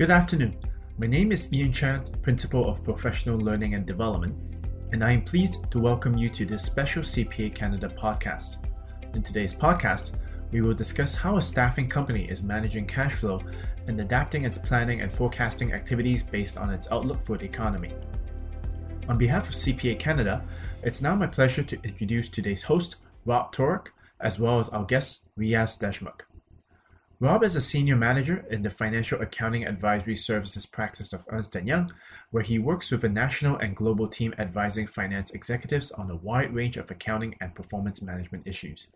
Good afternoon. My name is Ian Chan, Principal of Professional Learning and Development, and I am pleased to welcome you to this special CPA Canada podcast. In today's podcast, we will discuss how a staffing company is managing cash flow and adapting its planning and forecasting activities based on its outlook for the economy. On behalf of CPA Canada, it's now my pleasure to introduce today's host, Rob Torok, as well as our guest, Riaz Deshmukh. Rob is a senior manager in the financial accounting advisory services practice of Ernst & Young, where he works with a national and global team advising finance executives on a wide range of accounting and performance management issues.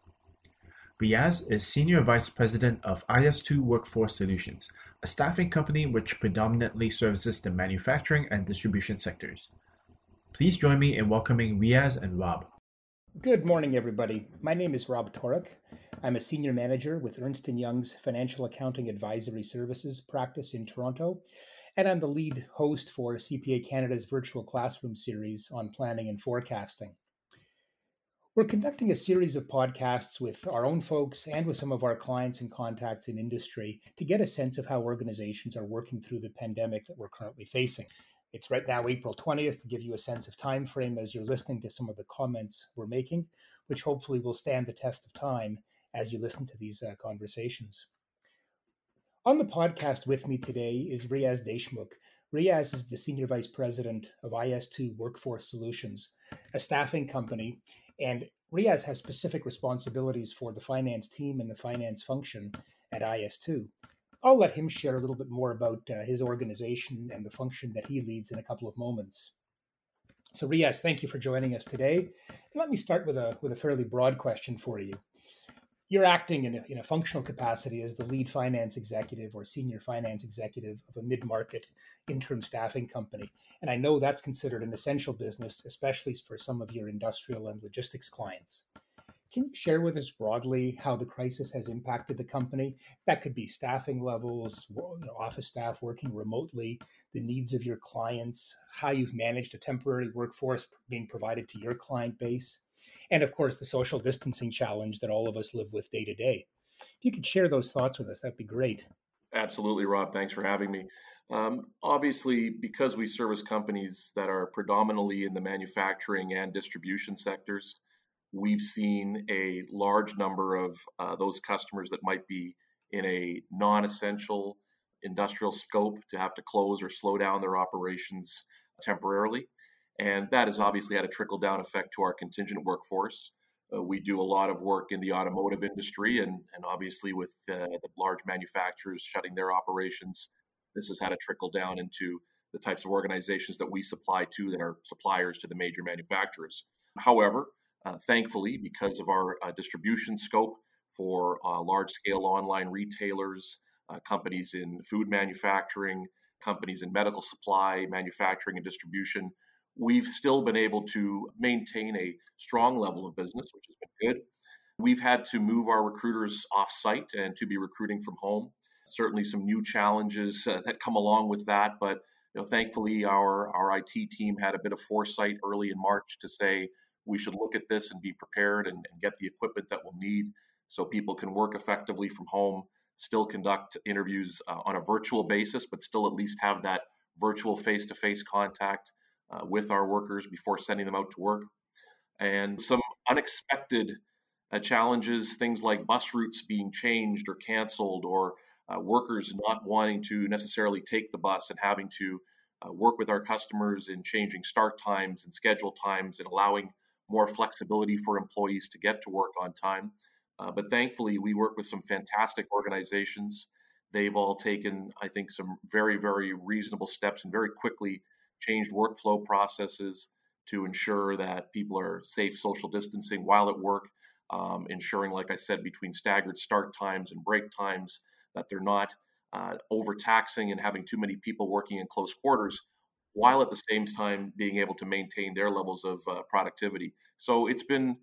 Riaz is Senior Vice President of IS2 Workforce Solutions, a staffing company which predominantly services the manufacturing and distribution sectors. Please join me in welcoming Riaz and Rob. Good morning, everybody. My name is Rob Torok. I'm a senior manager with Ernst & Young's Financial Accounting Advisory Services practice in Toronto, and I'm the lead host for CPA Canada's virtual classroom series on planning and forecasting. We're conducting a series of podcasts with our own folks and with some of our clients and contacts in industry to get a sense of how organizations are working through the pandemic that we're currently facing. It's right now April 20th to give you a sense of time frame as you're listening to some of the comments we're making, which hopefully will stand the test of time as you listen to these uh, conversations. On the podcast with me today is Riaz Deshmukh. Riaz is the Senior Vice President of IS2 Workforce Solutions, a staffing company and Riaz has specific responsibilities for the finance team and the finance function at IS2. I'll let him share a little bit more about uh, his organization and the function that he leads in a couple of moments. So, Riaz, thank you for joining us today. And let me start with a with a fairly broad question for you you're acting in a, in a functional capacity as the lead finance executive or senior finance executive of a mid-market interim staffing company and i know that's considered an essential business especially for some of your industrial and logistics clients can you share with us broadly how the crisis has impacted the company? That could be staffing levels, office staff working remotely, the needs of your clients, how you've managed a temporary workforce being provided to your client base, and of course, the social distancing challenge that all of us live with day to day. If you could share those thoughts with us, that'd be great. Absolutely, Rob. Thanks for having me. Um, obviously, because we service companies that are predominantly in the manufacturing and distribution sectors, we've seen a large number of uh, those customers that might be in a non essential industrial scope to have to close or slow down their operations temporarily. And that has obviously had a trickle down effect to our contingent workforce. Uh, we do a lot of work in the automotive industry, and, and obviously, with uh, the large manufacturers shutting their operations, this has had a trickle down into the types of organizations that we supply to that are suppliers to the major manufacturers. However, uh, thankfully, because of our uh, distribution scope for uh, large scale online retailers, uh, companies in food manufacturing, companies in medical supply, manufacturing, and distribution, we've still been able to maintain a strong level of business, which has been good. We've had to move our recruiters off site and to be recruiting from home. Certainly, some new challenges uh, that come along with that, but you know, thankfully, our our IT team had a bit of foresight early in March to say we should look at this and be prepared and, and get the equipment that we'll need so people can work effectively from home, still conduct interviews uh, on a virtual basis, but still at least have that virtual face to face contact uh, with our workers before sending them out to work. And some unexpected uh, challenges, things like bus routes being changed or canceled, or uh, workers not wanting to necessarily take the bus and having to uh, work with our customers in changing start times and schedule times and allowing more flexibility for employees to get to work on time. Uh, but thankfully, we work with some fantastic organizations. They've all taken, I think, some very, very reasonable steps and very quickly changed workflow processes to ensure that people are safe social distancing while at work, um, ensuring, like I said, between staggered start times and break times, that they're not uh, overtaxing and having too many people working in close quarters, while at the same time being able to maintain their levels of uh, productivity. So it's been,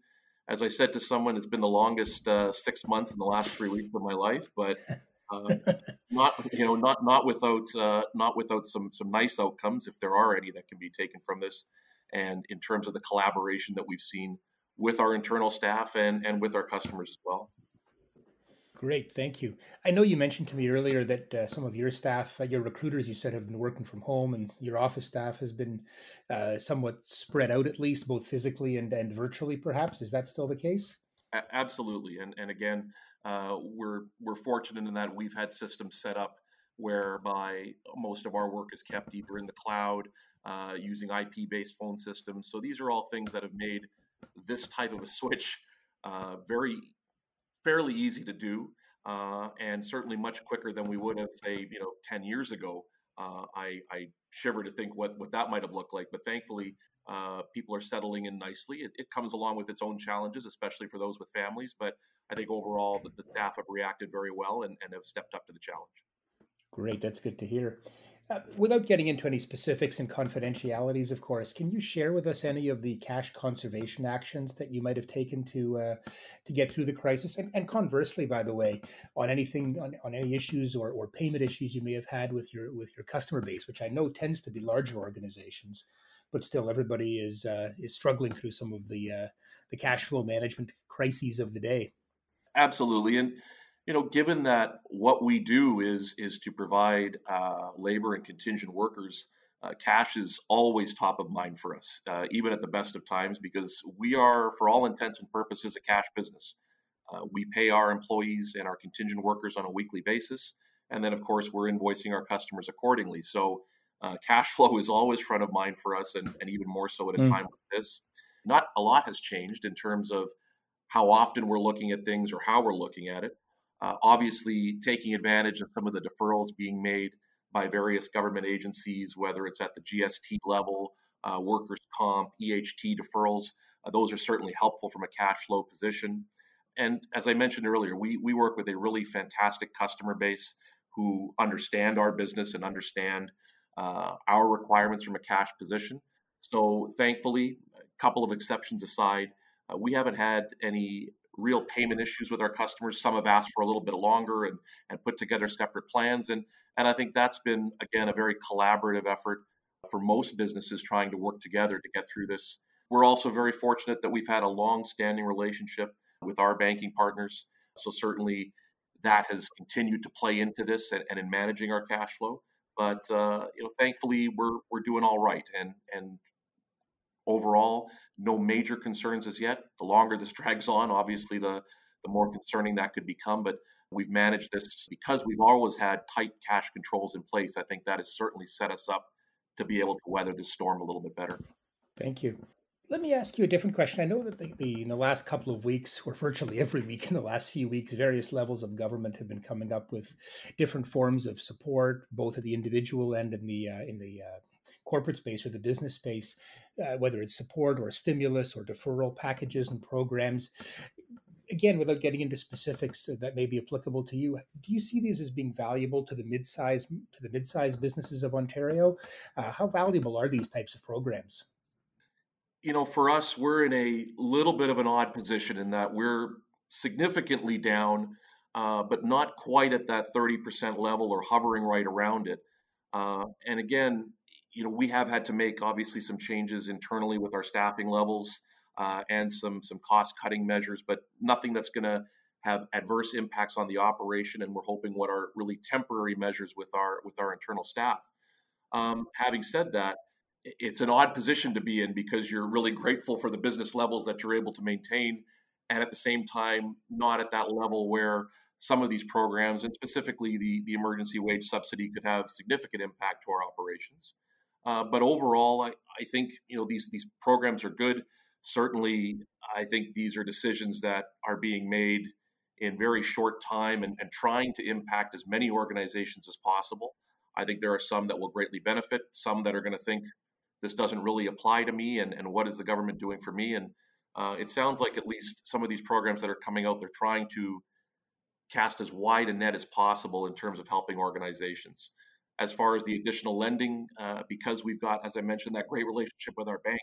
as I said to someone, it's been the longest uh, six months in the last three weeks of my life, but uh, not you know not not without uh, not without some some nice outcomes if there are any that can be taken from this. and in terms of the collaboration that we've seen with our internal staff and, and with our customers as well. Great, thank you. I know you mentioned to me earlier that uh, some of your staff, uh, your recruiters, you said have been working from home, and your office staff has been uh, somewhat spread out, at least both physically and, and virtually. Perhaps is that still the case? A- absolutely, and and again, uh, we're we're fortunate in that we've had systems set up whereby most of our work is kept either in the cloud uh, using IP-based phone systems. So these are all things that have made this type of a switch uh, very fairly easy to do, uh, and certainly much quicker than we would have, say, you know, ten years ago. Uh, I, I, shiver to think what what that might have looked like, but thankfully, uh, people are settling in nicely. It, it, comes along with its own challenges, especially for those with families. But I think overall, the, the staff have reacted very well and, and have stepped up to the challenge. Great, that's good to hear. Uh, without getting into any specifics and confidentialities, of course, can you share with us any of the cash conservation actions that you might have taken to uh, to get through the crisis? And, and conversely, by the way, on anything on, on any issues or, or payment issues you may have had with your with your customer base, which I know tends to be larger organizations, but still everybody is uh, is struggling through some of the uh, the cash flow management crises of the day. Absolutely, and you know, given that what we do is is to provide uh, labor and contingent workers, uh, cash is always top of mind for us, uh, even at the best of times, because we are, for all intents and purposes, a cash business. Uh, we pay our employees and our contingent workers on a weekly basis, and then, of course, we're invoicing our customers accordingly. So, uh, cash flow is always front of mind for us, and, and even more so at a mm. time like this. Not a lot has changed in terms of how often we're looking at things or how we're looking at it. Uh, obviously, taking advantage of some of the deferrals being made by various government agencies, whether it's at the GST level, uh, workers' comp, EHT deferrals, uh, those are certainly helpful from a cash flow position. And as I mentioned earlier, we, we work with a really fantastic customer base who understand our business and understand uh, our requirements from a cash position. So, thankfully, a couple of exceptions aside, uh, we haven't had any real payment issues with our customers. Some have asked for a little bit longer and, and put together separate plans. And, and I think that's been, again, a very collaborative effort for most businesses trying to work together to get through this. We're also very fortunate that we've had a long standing relationship with our banking partners. So, certainly, that has continued to play into this and, and in managing our cash flow. But uh, you know, thankfully, we're we're doing all right, and and overall, no major concerns as yet. The longer this drags on, obviously, the, the more concerning that could become. But we've managed this because we've always had tight cash controls in place. I think that has certainly set us up to be able to weather this storm a little bit better. Thank you. Let me ask you a different question. I know that the, the, in the last couple of weeks, or virtually every week in the last few weeks, various levels of government have been coming up with different forms of support, both at the individual and in the uh, in the uh, corporate space or the business space, uh, whether it's support or stimulus or deferral packages and programs. Again, without getting into specifics that may be applicable to you, do you see these as being valuable to the mid-size to the mid-size businesses of Ontario? Uh, how valuable are these types of programs? You know, for us, we're in a little bit of an odd position in that we're significantly down, uh, but not quite at that 30% level or hovering right around it. Uh, and again, you know, we have had to make obviously some changes internally with our staffing levels uh, and some some cost cutting measures, but nothing that's going to have adverse impacts on the operation. And we're hoping what are really temporary measures with our with our internal staff. Um, having said that, it's an odd position to be in because you're really grateful for the business levels that you're able to maintain, and at the same time, not at that level where some of these programs, and specifically the, the emergency wage subsidy, could have significant impact to our operations. Uh, but overall, I, I think you know these these programs are good. Certainly, I think these are decisions that are being made in very short time and, and trying to impact as many organizations as possible. I think there are some that will greatly benefit, some that are going to think this doesn't really apply to me, and, and what is the government doing for me? And uh, it sounds like at least some of these programs that are coming out, they're trying to cast as wide a net as possible in terms of helping organizations as far as the additional lending, uh, because we've got, as I mentioned, that great relationship with our bank,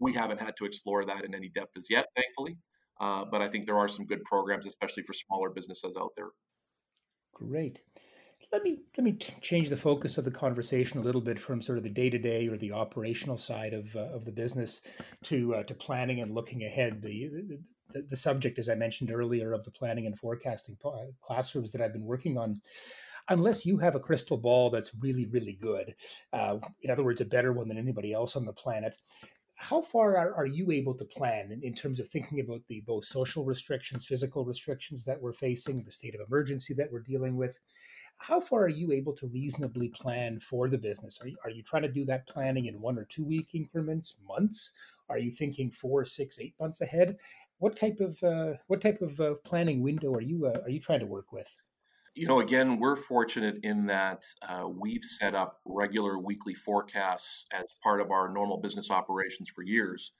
we haven't had to explore that in any depth as yet, thankfully. Uh, but I think there are some good programs, especially for smaller businesses out there. Great. let me let me change the focus of the conversation a little bit from sort of the day to day or the operational side of uh, of the business to uh, to planning and looking ahead. The, the, the subject, as I mentioned earlier, of the planning and forecasting classrooms that I've been working on. Unless you have a crystal ball that's really, really good, uh, in other words, a better one than anybody else on the planet, how far are, are you able to plan in, in, terms of thinking about the both social restrictions, physical restrictions that we're facing, the state of emergency that we're dealing with? how far are you able to reasonably plan for the business? Are you, are you trying to do that planning in one or two week increments, months? Are you thinking four, six, eight months ahead? What type of uh, what type of uh, planning window are you uh, are you trying to work with? You know, again, we're fortunate in that uh, we've set up regular weekly forecasts as part of our normal business operations for years.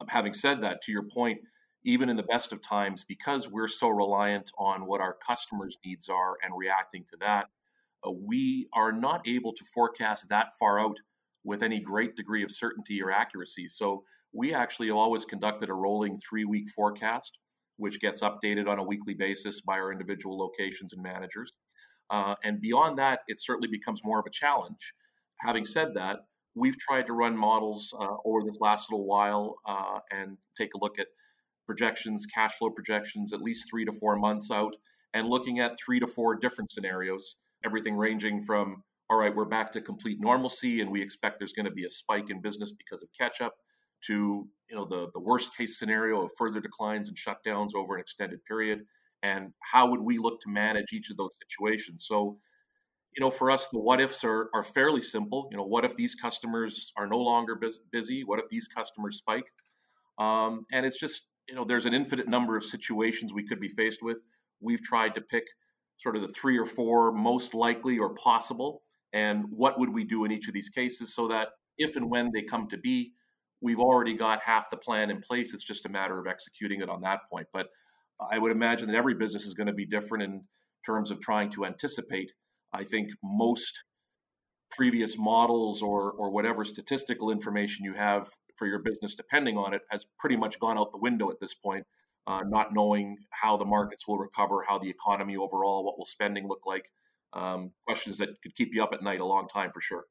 Um, having said that, to your point, even in the best of times, because we're so reliant on what our customers' needs are and reacting to that, uh, we are not able to forecast that far out with any great degree of certainty or accuracy. So we actually have always conducted a rolling three week forecast, which gets updated on a weekly basis by our individual locations and managers. Uh, and beyond that, it certainly becomes more of a challenge. Having said that, we've tried to run models uh, over this last little while uh, and take a look at projections, cash flow projections, at least three to four months out, and looking at three to four different scenarios, everything ranging from, all right, we're back to complete normalcy and we expect there's going to be a spike in business because of catch up, to you know the, the worst case scenario of further declines and shutdowns over an extended period. And how would we look to manage each of those situations? So, you know, for us, the what ifs are, are fairly simple. You know, what if these customers are no longer busy? What if these customers spike? Um, and it's just you know, there's an infinite number of situations we could be faced with. We've tried to pick sort of the three or four most likely or possible, and what would we do in each of these cases so that if and when they come to be, we've already got half the plan in place. It's just a matter of executing it on that point. But I would imagine that every business is going to be different in terms of trying to anticipate. I think most previous models or or whatever statistical information you have for your business depending on it has pretty much gone out the window at this point uh, not knowing how the markets will recover how the economy overall what will spending look like um, questions that could keep you up at night a long time for sure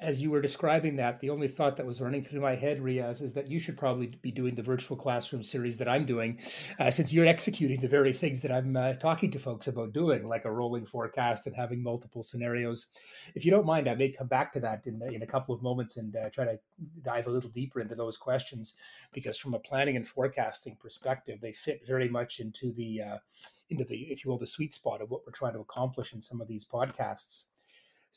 as you were describing that, the only thought that was running through my head, Riaz, is that you should probably be doing the virtual classroom series that I'm doing, uh, since you're executing the very things that I'm uh, talking to folks about doing, like a rolling forecast and having multiple scenarios. If you don't mind, I may come back to that in, in a couple of moments and uh, try to dive a little deeper into those questions, because from a planning and forecasting perspective, they fit very much into the uh, into the, if you will, the sweet spot of what we're trying to accomplish in some of these podcasts.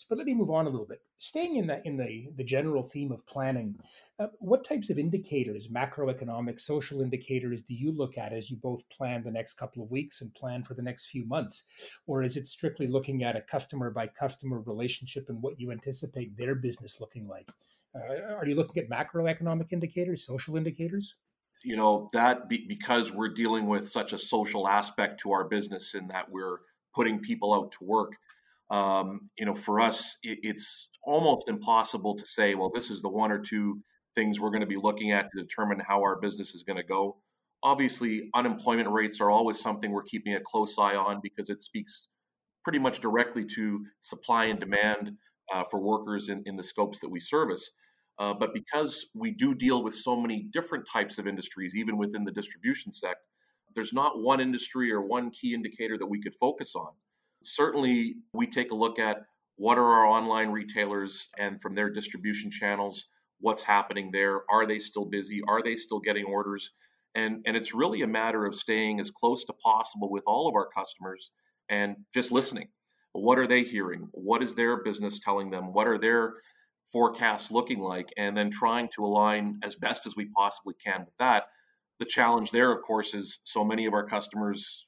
But let me move on a little bit. Staying in the in the the general theme of planning, uh, what types of indicators, macroeconomic, social indicators, do you look at as you both plan the next couple of weeks and plan for the next few months, or is it strictly looking at a customer by customer relationship and what you anticipate their business looking like? Uh, are you looking at macroeconomic indicators, social indicators? You know that be, because we're dealing with such a social aspect to our business in that we're putting people out to work um, you know, for us, it, it's almost impossible to say, well, this is the one or two things we're going to be looking at to determine how our business is going to go. Obviously, unemployment rates are always something we're keeping a close eye on because it speaks pretty much directly to supply and demand uh, for workers in, in the scopes that we service. Uh, but because we do deal with so many different types of industries, even within the distribution sector, there's not one industry or one key indicator that we could focus on certainly we take a look at what are our online retailers and from their distribution channels what's happening there are they still busy are they still getting orders? And and it's really a matter of staying as close to possible with all of our customers and just listening. What are they hearing? What is their business telling them? What are their forecasts looking like? And then trying to align as best as we possibly can with that. The challenge there of course is so many of our customers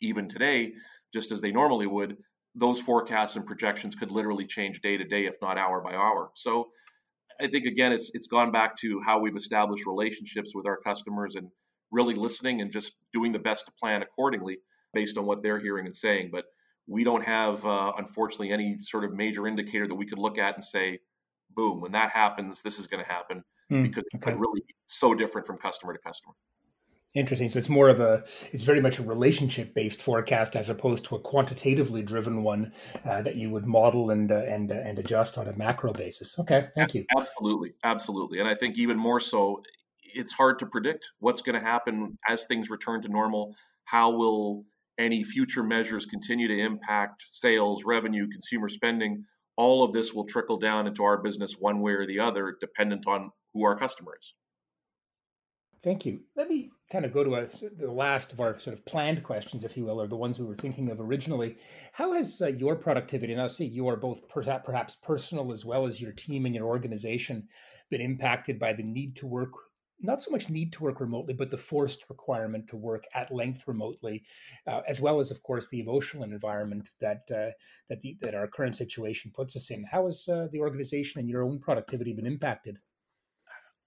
even today just as they normally would, those forecasts and projections could literally change day to day, if not hour by hour. So I think again, it's it's gone back to how we've established relationships with our customers and really listening and just doing the best to plan accordingly based on what they're hearing and saying. But we don't have, uh, unfortunately, any sort of major indicator that we could look at and say, "Boom! When that happens, this is going to happen," mm, because okay. it could really be so different from customer to customer. Interesting. So it's more of a, it's very much a relationship based forecast as opposed to a quantitatively driven one uh, that you would model and uh, and uh, and adjust on a macro basis. Okay, thank you. Absolutely, absolutely, and I think even more so, it's hard to predict what's going to happen as things return to normal. How will any future measures continue to impact sales, revenue, consumer spending? All of this will trickle down into our business one way or the other, dependent on who our customer is. Thank you. Let me kind of go to a, the last of our sort of planned questions, if you will, or the ones we were thinking of originally. How has uh, your productivity, and I'll say you are both perhaps personal as well as your team and your organization, been impacted by the need to work, not so much need to work remotely, but the forced requirement to work at length remotely, uh, as well as, of course, the emotional environment that uh, that the, that our current situation puts us in. How has uh, the organization and your own productivity been impacted?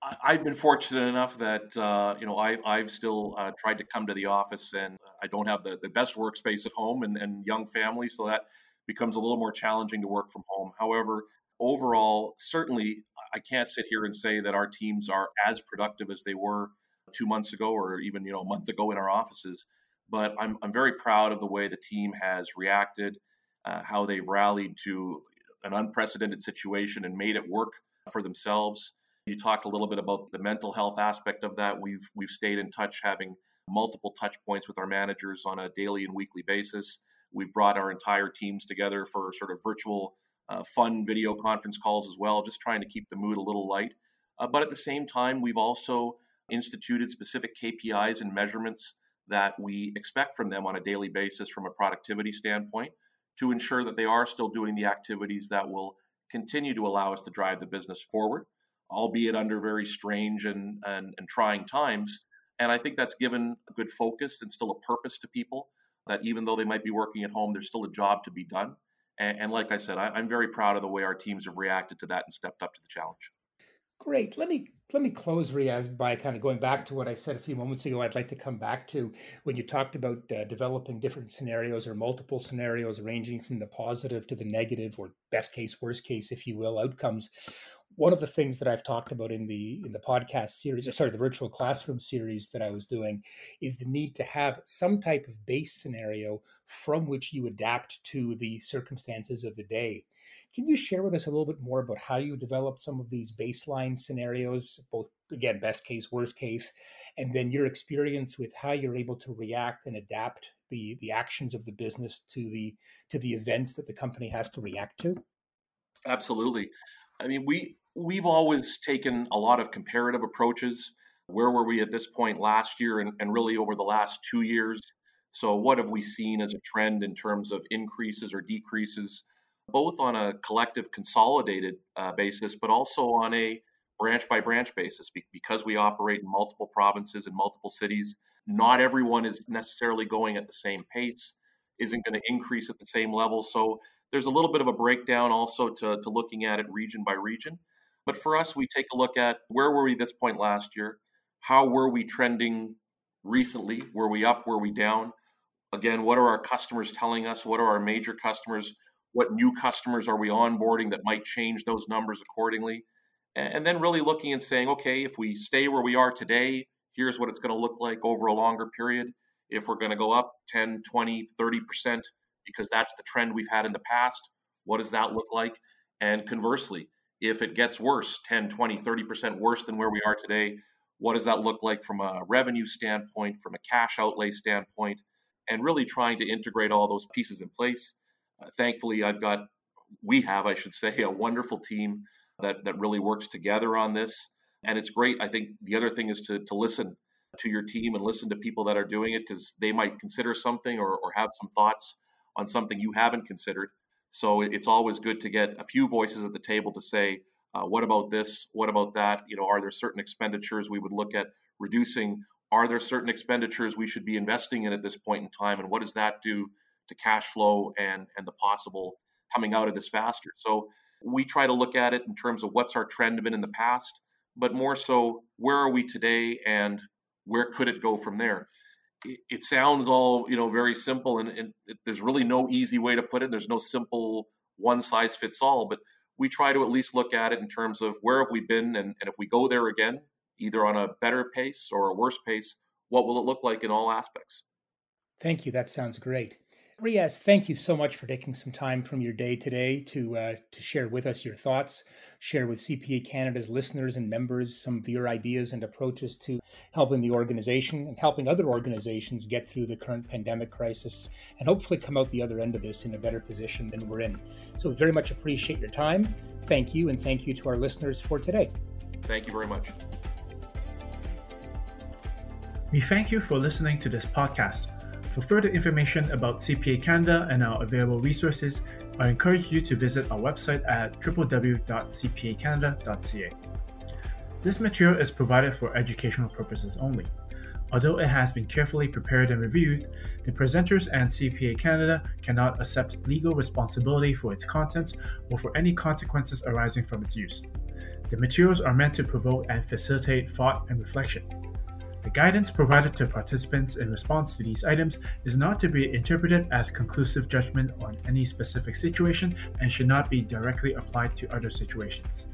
I've been fortunate enough that uh, you know I, I've still uh, tried to come to the office, and I don't have the, the best workspace at home and, and young family, so that becomes a little more challenging to work from home. However, overall, certainly I can't sit here and say that our teams are as productive as they were two months ago or even you know a month ago in our offices. But I'm I'm very proud of the way the team has reacted, uh, how they've rallied to an unprecedented situation and made it work for themselves. You talked a little bit about the mental health aspect of that. We've we've stayed in touch, having multiple touch points with our managers on a daily and weekly basis. We've brought our entire teams together for sort of virtual, uh, fun video conference calls as well, just trying to keep the mood a little light. Uh, but at the same time, we've also instituted specific KPIs and measurements that we expect from them on a daily basis from a productivity standpoint to ensure that they are still doing the activities that will continue to allow us to drive the business forward albeit under very strange and, and, and trying times. And I think that's given a good focus and still a purpose to people that even though they might be working at home, there's still a job to be done. And, and like I said, I, I'm very proud of the way our teams have reacted to that and stepped up to the challenge. Great. Let me let me close, Riaz, by kind of going back to what I said a few moments ago. I'd like to come back to when you talked about uh, developing different scenarios or multiple scenarios, ranging from the positive to the negative, or best case, worst case, if you will, outcomes one of the things that I've talked about in the in the podcast series, or sorry, the virtual classroom series that I was doing, is the need to have some type of base scenario from which you adapt to the circumstances of the day. Can you share with us a little bit more about how you developed some of these baseline scenarios, both again best case, worst case, and then your experience with how you're able to react and adapt the the actions of the business to the to the events that the company has to react to? Absolutely. I mean, we we've always taken a lot of comparative approaches. Where were we at this point last year and, and really over the last two years? So, what have we seen as a trend in terms of increases or decreases, both on a collective consolidated uh, basis, but also on a branch by branch basis? Because we operate in multiple provinces and multiple cities, not everyone is necessarily going at the same pace, isn't going to increase at the same level. So, there's a little bit of a breakdown also to, to looking at it region by region. But for us, we take a look at where were we this point last year? How were we trending recently? Were we up? Were we down? Again, what are our customers telling us? What are our major customers? What new customers are we onboarding that might change those numbers accordingly? And then really looking and saying, okay, if we stay where we are today, here's what it's going to look like over a longer period. If we're going to go up 10, 20, 30%, because that's the trend we've had in the past, what does that look like? And conversely, if it gets worse 10 20 30% worse than where we are today what does that look like from a revenue standpoint from a cash outlay standpoint and really trying to integrate all those pieces in place? Uh, thankfully i've got we have i should say a wonderful team that that really works together on this. And it's great i think the other thing is to to listen to your team and listen to people that are doing it because they might consider something or, or have some thoughts on something you haven't considered so it's always good to get a few voices at the table to say, uh, what about this? What about that? You know, are there certain expenditures we would look at reducing? Are there certain expenditures we should be investing in at this point in time? And what does that do to cash flow and, and the possible coming out of this faster? So we try to look at it in terms of what's our trend been in the past, but more so, where are we today and where could it go from there? It, sounds all you know very simple, and, and it, there's really no easy way to put it. There's no simple one size fits all, but we try to at least look at it in terms of where have we been, and, and if we go there again, either on a better pace or a worse pace, what will it look like in all aspects? Thank you. That sounds great. Riaz, thank you so much for taking some time from your day today to uh, to share with us your thoughts, share with CPA Canada's listeners and members some of your ideas and approaches to helping the organization and helping other organizations get through the current pandemic crisis and hopefully come out the other end of this in a better position than we're in. So, very much appreciate your time. Thank you, and thank you to our listeners for today. Thank you very much. We thank you for listening to this podcast. For further information about CPA Canada and our available resources, I encourage you to visit our website at www.cpacanada.ca. This material is provided for educational purposes only. Although it has been carefully prepared and reviewed, the presenters and CPA Canada cannot accept legal responsibility for its contents or for any consequences arising from its use. The materials are meant to provoke and facilitate thought and reflection. The guidance provided to participants in response to these items is not to be interpreted as conclusive judgment on any specific situation and should not be directly applied to other situations.